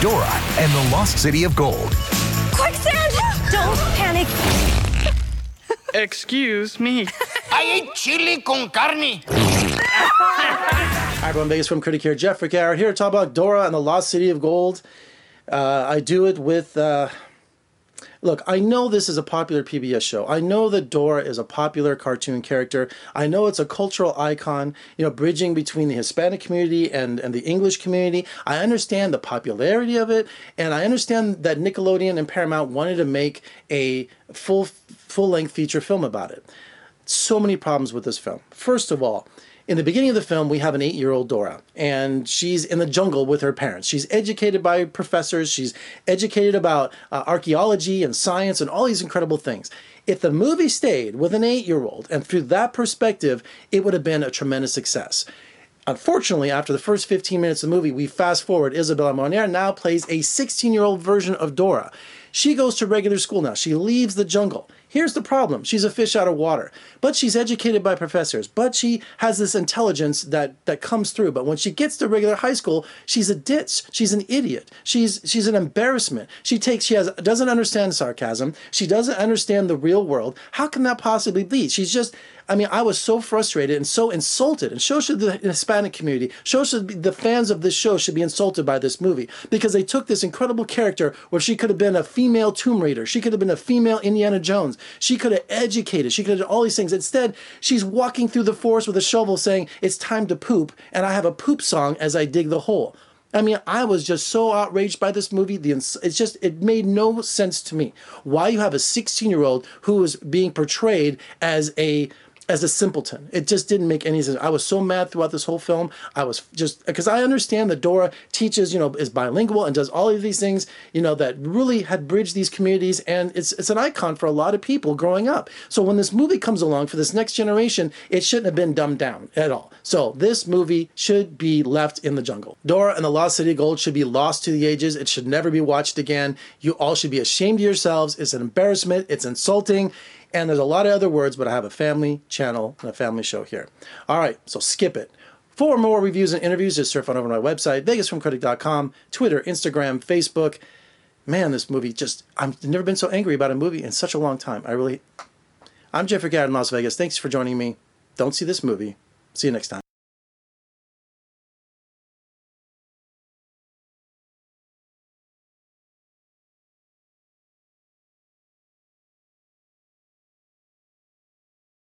Dora and the Lost City of Gold. Quicksand! Don't panic. Excuse me. I ate chili con carne. Hi, everyone. Vegas Film Critic here. Jeff Garrett here to talk about Dora and the Lost City of Gold. Uh, I do it with. Uh, look, I know this is a popular PBS show. I know that Dora is a popular cartoon character. I know it's a cultural icon, you know, bridging between the Hispanic community and, and the English community. I understand the popularity of it, and I understand that Nickelodeon and Paramount wanted to make a full full length feature film about it. So many problems with this film. First of all, in the beginning of the film, we have an eight year old Dora, and she's in the jungle with her parents. She's educated by professors, she's educated about uh, archaeology and science and all these incredible things. If the movie stayed with an eight year old and through that perspective, it would have been a tremendous success. Unfortunately, after the first 15 minutes of the movie, we fast forward. Isabela Moner now plays a 16 year old version of Dora. She goes to regular school now. She leaves the jungle. Here's the problem she's a fish out of water, but she's educated by professors, but she has this intelligence that, that comes through. But when she gets to regular high school, she's a ditz. She's an idiot. She's, she's an embarrassment. She takes, she has, doesn't understand sarcasm. She doesn't understand the real world. How can that possibly be? She's just, I mean, I was so frustrated and so insulted, and so should the Hispanic community, so should be, the fans of this show should be insulted by this movie because they took this incredible character where she could have been a female Tomb Raider, she could have been a female Indiana Jones, she could have educated, she could have done all these things. Instead, she's walking through the forest with a shovel saying, It's time to poop, and I have a poop song as I dig the hole. I mean, I was just so outraged by this movie. The it's just it made no sense to me why you have a 16 year old who is being portrayed as a as a simpleton. It just didn't make any sense. I was so mad throughout this whole film. I was just because I understand that Dora teaches, you know, is bilingual and does all of these things, you know, that really had bridged these communities, and it's it's an icon for a lot of people growing up. So when this movie comes along for this next generation, it shouldn't have been dumbed down at all. So this movie should be left in the jungle. Dora and the Lost City of Gold should be lost to the ages. It should never be watched again. You all should be ashamed of yourselves. It's an embarrassment. It's insulting. And there's a lot of other words, but I have a family channel and a family show here. All right, so skip it. For more reviews and interviews, just surf on over to my website, vegasfilmcritic.com, Twitter, Instagram, Facebook. Man, this movie just, I've never been so angry about a movie in such a long time. I really, I'm Jeffrey Gadd in Las Vegas. Thanks for joining me. Don't see this movie. See you next time.